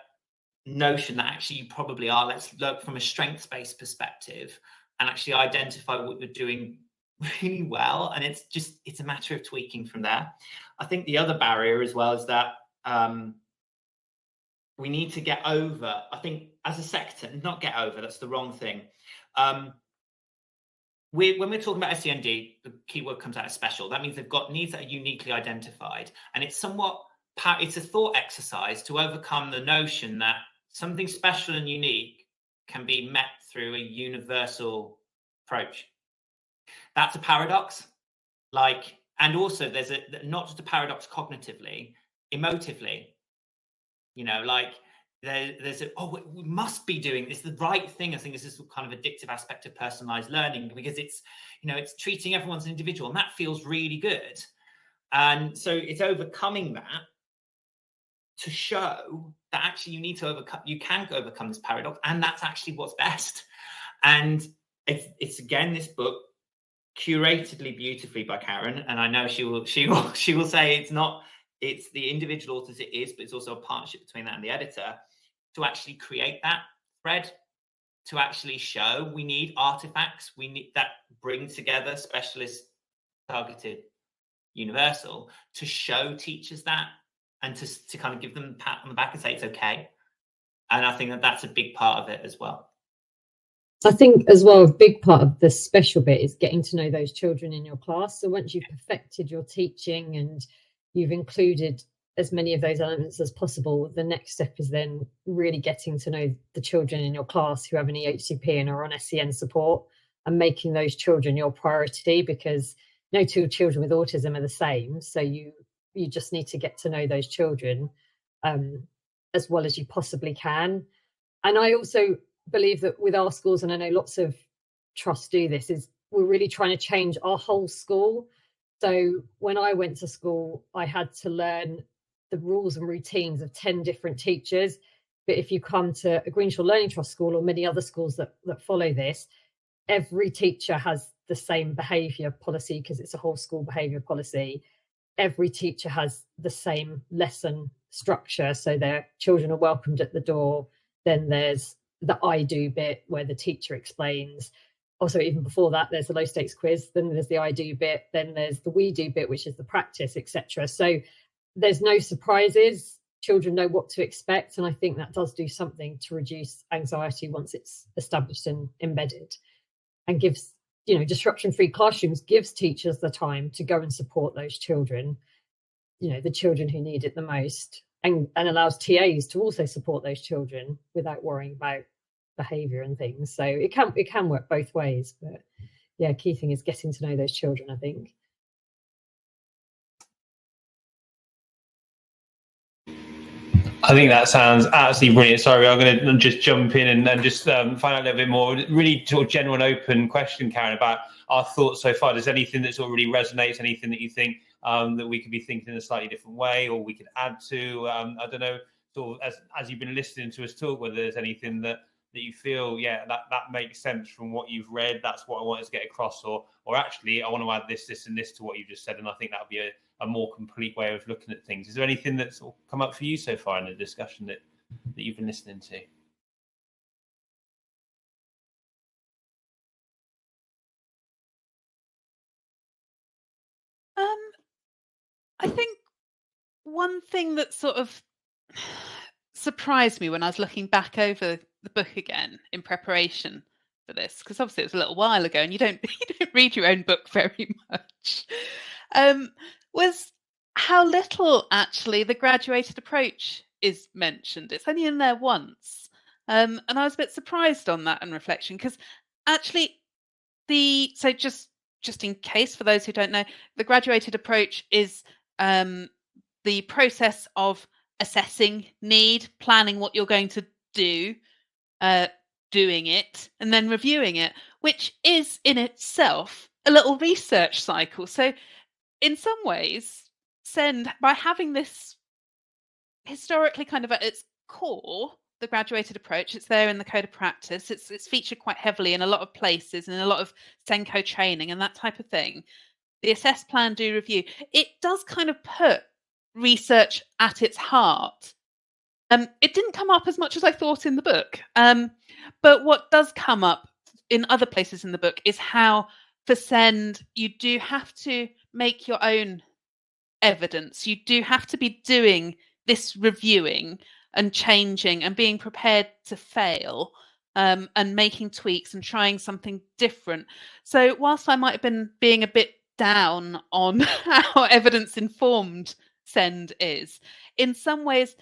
F: notion that actually you probably are. Let's look from a strengths-based perspective and actually identify what you're doing really well, and it's just it's a matter of tweaking from there. I think the other barrier as well is that um, we need to get over. I think as a sector, not get over. That's the wrong thing. Um, we, when we're talking about SEND, the keyword comes out as special. That means they've got needs that are uniquely identified, and it's somewhat it's a thought exercise to overcome the notion that something special and unique can be met through a universal approach. That's a paradox. Like, and also there's a not just a paradox cognitively, emotively. You know, like there, there's a oh we must be doing this the right thing. I think this is kind of addictive aspect of personalized learning because it's you know it's treating everyone as an individual and that feels really good. And so it's overcoming that to show that actually you need to overcome you can overcome this paradox and that's actually what's best and it's, it's again this book curatedly beautifully by karen and i know she will she will she will say it's not it's the individual authors it is but it's also a partnership between that and the editor to actually create that thread to actually show we need artifacts we need that bring together specialist targeted universal to show teachers that and to, to kind of give them a pat on the back and say it's okay. And I think that that's a big part of it as well.
E: I think as well, a big part of the special bit is getting to know those children in your class. So once you've perfected your teaching and you've included as many of those elements as possible, the next step is then really getting to know the children in your class who have an EHCP and are on SEN support and making those children your priority because no two children with autism are the same. So you you just need to get to know those children um, as well as you possibly can. And I also believe that with our schools, and I know lots of trusts do this, is we're really trying to change our whole school. So when I went to school, I had to learn the rules and routines of 10 different teachers. But if you come to a Greenshaw Learning Trust school or many other schools that, that follow this, every teacher has the same behaviour policy because it's a whole school behaviour policy every teacher has the same lesson structure. So their children are welcomed at the door. Then there's the I do bit where the teacher explains. Also, even before that, there's the low stakes quiz. Then there's the I do bit. Then there's the we do bit, which is the practice, etc. So there's no surprises. Children know what to expect, and I think that does do something to reduce anxiety once it's established and embedded, and gives you know disruption free classrooms gives teachers the time to go and support those children you know the children who need it the most and, and allows tas to also support those children without worrying about behavior and things so it can it can work both ways but yeah key thing is getting to know those children i think
C: I think that sounds absolutely brilliant. Sorry, I'm going to just jump in and, and just um, find out a little bit more. Really, sort of general and open question, Karen, about our thoughts so far. Does anything that sort of really resonates? Anything that you think um, that we could be thinking in a slightly different way, or we could add to? Um, I don't know. Sort of as as you've been listening to us talk, whether there's anything that that you feel, yeah, that that makes sense from what you've read. That's what I wanted to get across, or or actually, I want to add this, this, and this to what you've just said, and I think that would be a a more complete way of looking at things. Is there anything that's come up for you so far in the discussion that, that you've been listening to?
D: Um, I think one thing that sort of surprised me when I was looking back over the book again in preparation for this, because obviously it was a little while ago, and you don't you don't read your own book very much. Um, was how little actually the graduated approach is mentioned. It's only in there once. Um, and I was a bit surprised on that and reflection because actually the so just just in case for those who don't know, the graduated approach is um, the process of assessing need, planning what you're going to do, uh, doing it, and then reviewing it, which is in itself a little research cycle. So in some ways, SEND by having this historically kind of at its core, the graduated approach, it's there in the code of practice. It's it's featured quite heavily in a lot of places and a lot of SENCO training and that type of thing. The assess plan do review. It does kind of put research at its heart. Um, it didn't come up as much as I thought in the book. Um, but what does come up in other places in the book is how for send you do have to make your own evidence you do have to be doing this reviewing and changing and being prepared to fail um, and making tweaks and trying something different. So, whilst I might have been being a bit down on how evidence informed send is, in some ways,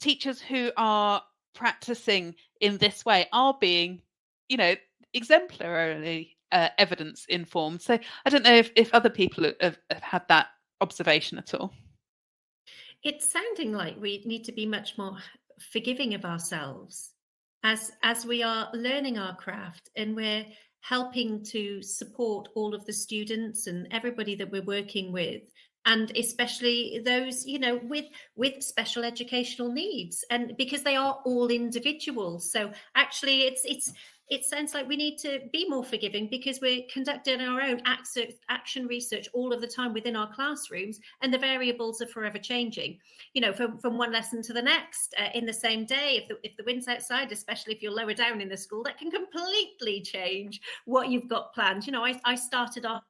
D: teachers who are practicing in this way are being, you know, exemplarily uh, evidence informed. So, I don't know if, if other people have, have had that observation at all.
A: It's sounding like we need to be much more forgiving of ourselves as as we are learning our craft and we're helping to support all of the students and everybody that we're working with and especially those you know with with special educational needs and because they are all individuals. So actually it's it's it sounds like we need to be more forgiving because we're conducting our own action research all of the time within our classrooms and the variables are forever changing. You know from, from one lesson to the next uh, in the same day if the, if the wind's outside especially if you're lower down in the school that can completely change what you've got planned. You know i, I started off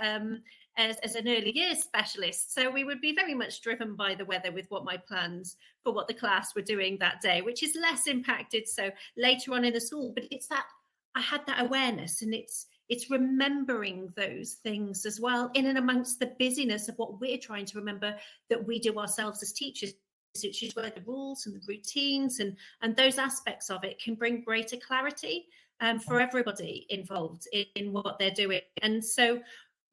A: um, as, as an early years specialist. So we would be very much driven by the weather with what my plans for what the class were doing that day, which is less impacted. So later on in the school, but it's that I had that awareness and it's it's remembering those things as well in and amongst the busyness of what we're trying to remember that we do ourselves as teachers which is where the rules and the routines and and those aspects of it can bring greater clarity um, for everybody involved in, in, what they're doing and so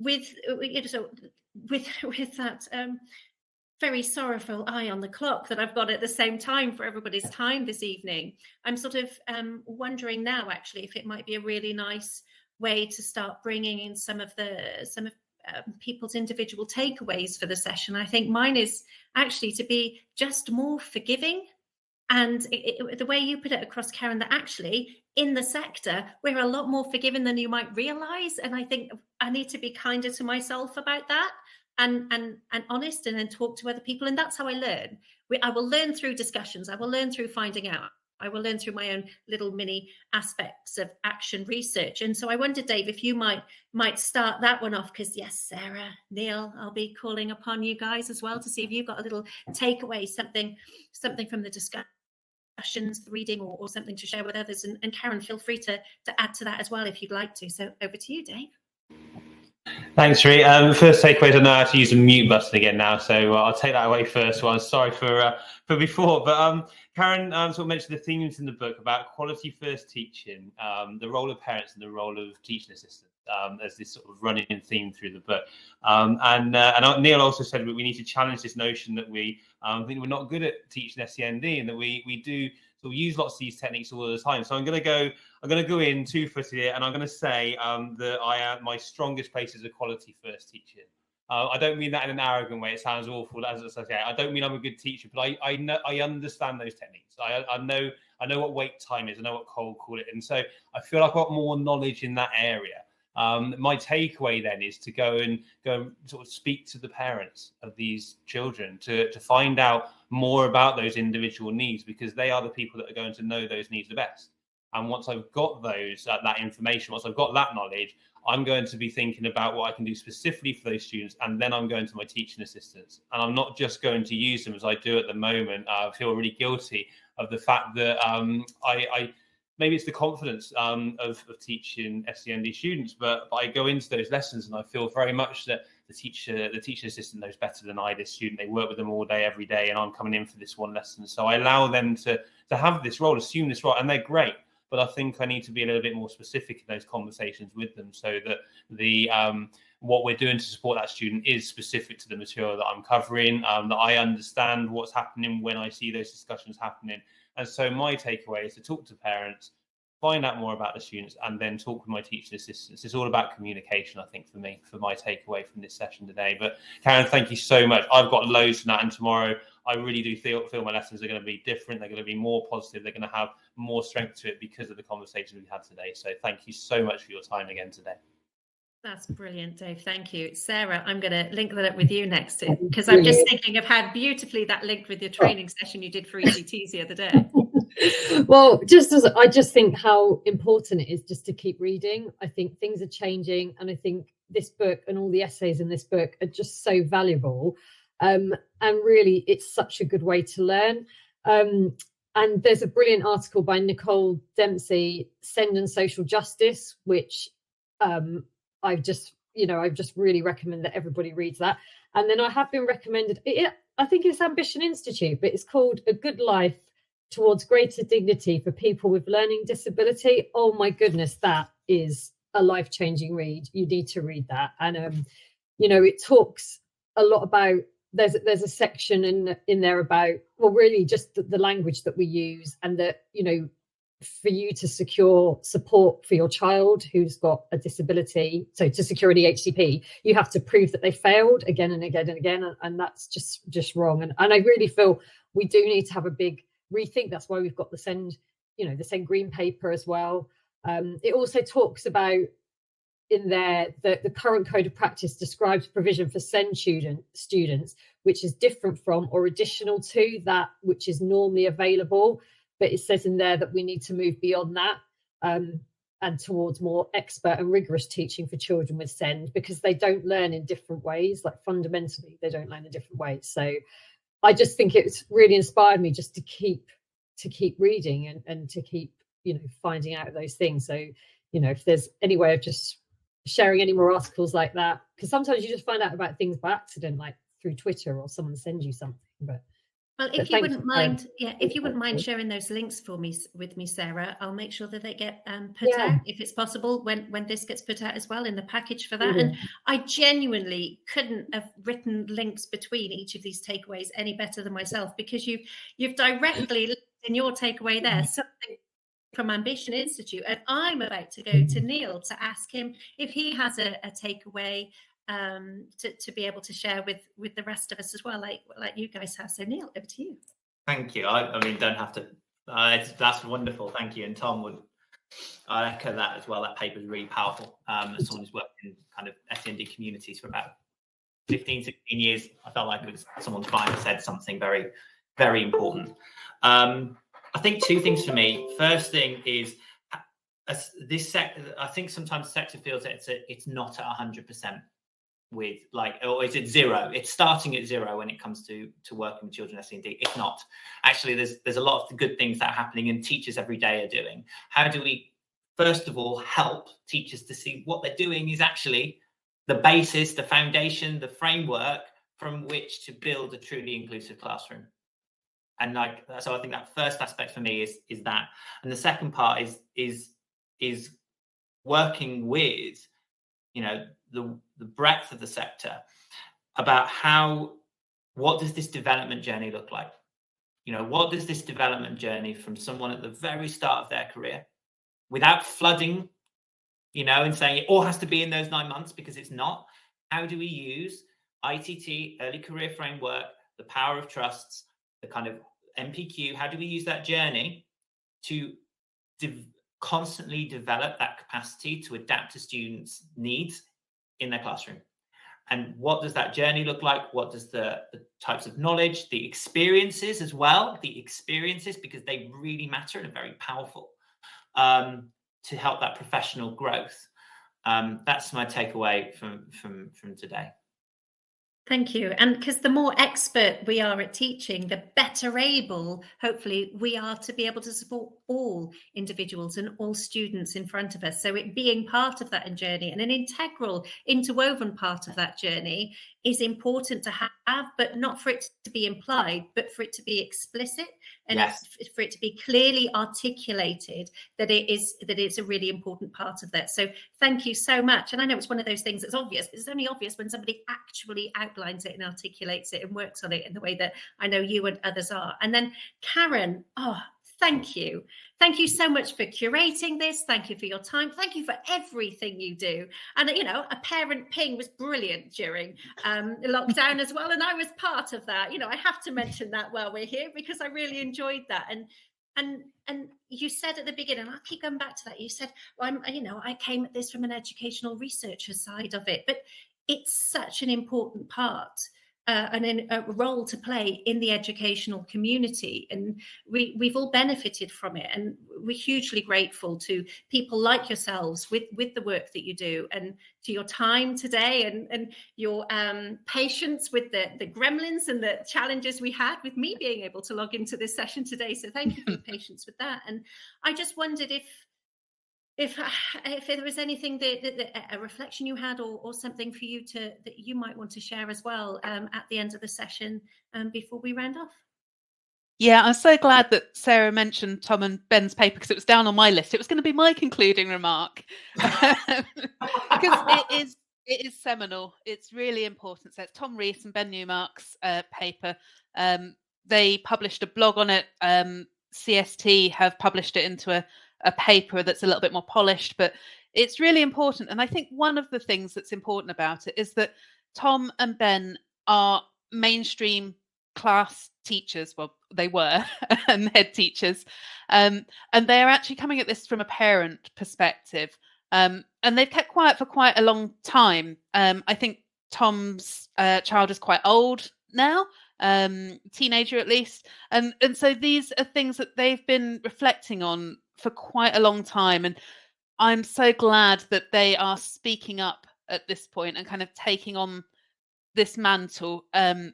A: with uh, so with with that um, very sorrowful eye on the clock that I've got at the same time for everybody's time this evening. I'm sort of um, wondering now, actually, if it might be a really nice way to start bringing in some of the some of um, people's individual takeaways for the session. I think mine is actually to be just more forgiving. And it, it, the way you put it across, Karen, that actually in the sector, we're a lot more forgiving than you might realize. And I think I need to be kinder to myself about that and and and honest and then talk to other people. And that's how I learn. We, I will learn through discussions. I will learn through finding out. I will learn through my own little mini aspects of action research. And so I wonder, Dave, if you might might start that one off, because yes, Sarah, Neil, I'll be calling upon you guys as well to see if you've got a little takeaway, something, something from the discussion discussions, reading, or, or something to share with others. And, and Karen, feel free to, to add to that as well if you'd like to. So over to you, Dave.
C: Thanks, Ree. Um, first takeaway, I know how to use the mute button again now, so uh, I'll take that away first. Well, sorry for uh, for before, but um, Karen um, sort of mentioned the themes in the book about quality first teaching, um, the role of parents, and the role of teaching assistants. Um, as this sort of running theme through the book, um, and uh, and Neil also said we need to challenge this notion that we um, think we're not good at teaching SEND, and that we we do so we use lots of these techniques all the time. So I'm going to go I'm going to go in two footed here, and I'm going to say um, that I am my strongest place is a quality first teaching. Uh, I don't mean that in an arrogant way. It sounds awful. As I say, I don't mean I'm a good teacher, but I I know I understand those techniques. I I know I know what wait time is. I know what cold call it, and so I feel like I've got more knowledge in that area. Um, my takeaway then is to go and go sort of speak to the parents of these children to, to find out more about those individual needs because they are the people that are going to know those needs the best. And once I've got those uh, that information, once I've got that knowledge, I'm going to be thinking about what I can do specifically for those students, and then I'm going to my teaching assistants, and I'm not just going to use them as I do at the moment. I feel really guilty of the fact that um, I, I maybe it's the confidence um, of, of teaching SEND students, but, but I go into those lessons and I feel very much that the teacher, the teaching assistant knows better than I, this student. They work with them all day, every day, and I'm coming in for this one lesson. So I allow them to to have this role, assume this role, and they're great. But I think I need to be a little bit more specific in those conversations with them, so that the um, what we're doing to support that student is specific to the material that I'm covering. Um, that I understand what's happening when I see those discussions happening, and so my takeaway is to talk to parents, find out more about the students, and then talk with my teaching assistants. It's all about communication, I think, for me, for my takeaway from this session today. But Karen, thank you so much. I've got loads from that, and tomorrow I really do feel, feel my lessons are going to be different. They're going to be more positive. They're going to have more strength to it because of the conversation we've had today. So thank you so much for your time again today.
A: That's brilliant, Dave. Thank you. Sarah, I'm going to link that up with you next because I'm just thinking of how beautifully that linked with your training session you did for ECTs the other day.
E: well, just as I just think how important it is just to keep reading. I think things are changing, and I think this book and all the essays in this book are just so valuable. Um, and really, it's such a good way to learn. Um, and there's a brilliant article by Nicole Dempsey, Send and Social Justice, which um, I've just, you know, I've just really recommend that everybody reads that. And then I have been recommended, it, I think it's Ambition Institute, but it's called A Good Life Towards Greater Dignity for People with Learning Disability. Oh my goodness, that is a life changing read. You need to read that. And, um, you know, it talks a lot about there's there's a section in in there about well really just the, the language that we use and that you know for you to secure support for your child who's got a disability so to secure an ehcp you have to prove that they failed again and again and again and, and that's just just wrong. And, and i really feel we do need to have a big rethink. That's why we've got the send you know the send green paper as well. Um, it also talks about in there that the current code of practice describes provision for send student, students which is different from or additional to that which is normally available but it says in there that we need to move beyond that um, and towards more expert and rigorous teaching for children with send because they don't learn in different ways. Like fundamentally they don't learn in different ways. So i just think it's really inspired me just to keep to keep reading and, and to keep you know finding out those things. So you know if there's any way of just sharing any more articles like that because sometimes you just find out about things by accident like through twitter or someone sends you something but
A: well, if you wouldn't mind, yeah, if you wouldn't mind sharing those links for me with me, Sarah, I'll make sure that they get um, put yeah. out if it's possible when when this gets put out as well in the package for that. Mm-hmm. And I genuinely couldn't have written links between each of these takeaways any better than myself because you've you've directly in your takeaway there mm-hmm. something from Ambition Institute, and I'm about to go to Neil to ask him if he has a, a takeaway um, to, to be able to share with with the rest of us as well, like like you guys have. So Neil, over to you.
F: Thank you. I, I mean, don't have to. Uh, that's wonderful. Thank you. And Tom would. I echo that as well. That paper is really powerful. Um, as someone who's worked in kind of SEND communities for about 15, 16 years, I felt like it was someone finally said something very, very important. Um, I think two things for me. First thing is this sector. I think sometimes the sector feels that it's a, it's not at hundred percent with like, or is it zero? It's starting at zero when it comes to to working with children SEND. if not. Actually, there's there's a lot of good things that are happening, and teachers every day are doing. How do we, first of all, help teachers to see what they're doing is actually the basis, the foundation, the framework from which to build a truly inclusive classroom and like so i think that first aspect for me is is that and the second part is is is working with you know the the breadth of the sector about how what does this development journey look like? You know what does this development journey from someone at the very start of their career without flooding you know and saying it all has to be in those nine months because it's not how do we use itt early career framework the power of trusts the kind of NPQ how do we use that journey to de- constantly develop that capacity to adapt to students' needs in their classroom? And what does that journey look like? What does the, the types of knowledge, the experiences as well, the experiences, because they really matter and are very powerful um, to help that professional growth. Um, that's my takeaway from from from today.
A: Thank you. And because the more expert we are at teaching, the better able, hopefully, we are to be able to support all individuals and all students in front of us. So, it being part of that journey and an integral, interwoven part of that journey is important to have, but not for it to be implied, but for it to be explicit and yes. for it to be clearly articulated that it is that it's a really important part of that. So thank you so much. And I know it's one of those things that's obvious, but it's only obvious when somebody actually outlines it and articulates it and works on it in the way that I know you and others are. And then Karen, oh, thank you. Thank you so much for curating this. Thank you for your time. Thank you for everything you do. And, you know, a parent ping was brilliant during um, lockdown as well. And I was part of that. You know, I have to mention that while we're here because I really enjoyed that. And, and, and you said at the beginning, I'll keep going back to that. You said, well, I'm, you know, I came at this from an educational researcher side of it, but it's such an important part uh, an, a role to play in the educational community, and we we've all benefited from it. And we're hugely grateful to people like yourselves with with the work that you do, and to your time today, and and your um, patience with the the gremlins and the challenges we had with me being able to log into this session today. So thank you for your patience with that. And I just wondered if if if there was anything that, that, that, a reflection you had or, or something for you to that you might want to share as well um, at the end of the session um, before we round off.
D: Yeah i'm so glad that sarah mentioned tom and ben's paper because it was down on my list. It was going to be my concluding remark. Because it is it is seminal. It's really important. So it's tom rees and ben newmark's uh, paper. Um, they published a blog on it. Um, cst have published it into a a paper that's a little bit more polished, but it's really important. And I think one of the things that's important about it is that Tom and Ben are mainstream class teachers. Well, they were and head teachers. Um, and they're actually coming at this from a parent perspective. Um, and they've kept quiet for quite a long time. Um, I think Tom's uh, child is quite old now, um, teenager at least, and and so these are things that they've been reflecting on for quite a long time. And I'm so glad that they are speaking up at this point and kind of taking on this mantle. Um,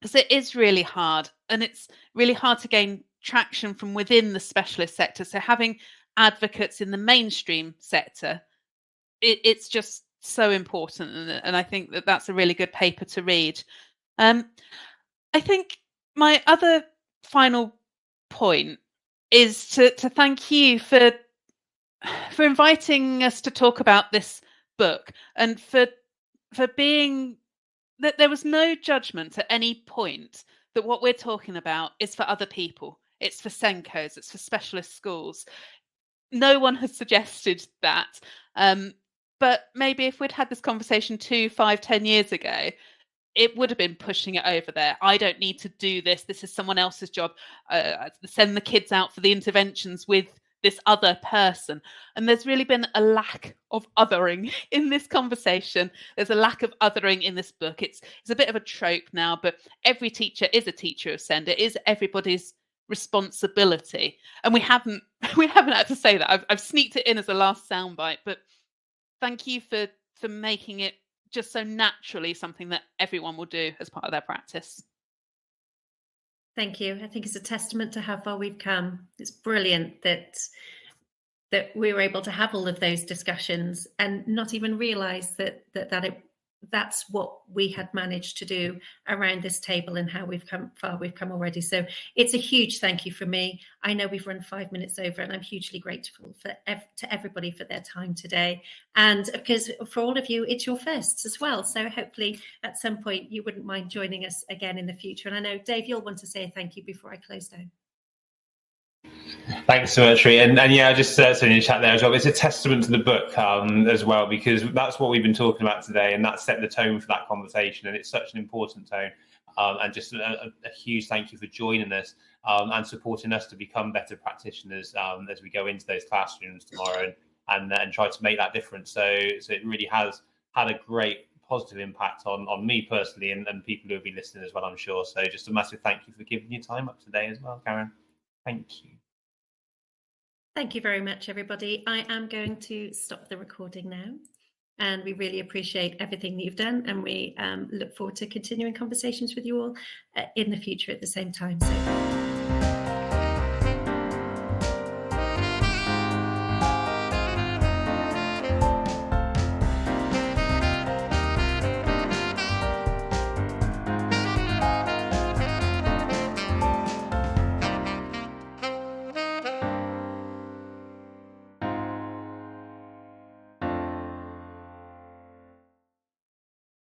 D: because it is really hard and it's really hard to gain traction from within the specialist sector. So having advocates in the mainstream sector, it, it's just so important. And, and, I think that that's a really good paper to read. Um, I think my other final point is to to thank you for for inviting us to talk about this book and for for being that there was no judgment at any point that what we're talking about is for other people. It's for SENCOs it's for specialist schools. No one has suggested that. Um, but maybe if we'd had this conversation two five ten years ago it would have been pushing it over there. I don't need to do this. This is someone else's job. Uh, send the kids out for the interventions with this other person. And there's really been a lack of othering in this conversation. There's a lack of othering in this book. It's it's a bit of a trope now, but every teacher is a teacher of SEND. It is everybody's responsibility. And we haven't we haven't had to say that. I've, I've sneaked it in as a last soundbite, but thank you for for making it just so naturally something that everyone will do as part of their practice.
A: Thank you. I think it's a testament to how far we've come. It's brilliant that that we were able to have all of those discussions and not even realize that that that it that's what we had managed to do around this table and how we've come far we've come already. So it's a huge thank you for me. I know we've run five minutes over and i'm hugely grateful for ev- to everybody for their time today. And because for all of you it's your firsts as well. So hopefully at some point you wouldn't mind joining us again in the future. And i know dave you'll want to say a thank you before i close down
C: Thanks so much, Ree. And, and yeah, just uh, so in the chat there as well. It's a testament to the book um, as well because that's what we've been talking about today, and that set the tone for that conversation. And it's such an important tone. Um, and just a, a, huge thank you for joining us um, and supporting us to become better practitioners um, as we go into those classrooms tomorrow and, and, and try to make that difference. So, so it really has had a great positive impact on on me personally and, and people who will be listening as well, I'm sure. So just a massive thank you for giving your time up today as well, Karen. Thank you.
A: Thank you very much, everybody. I am going to stop the recording now. And we really appreciate everything that you've done. And we um, look forward to continuing conversations with you all uh, in the future at the same time. So.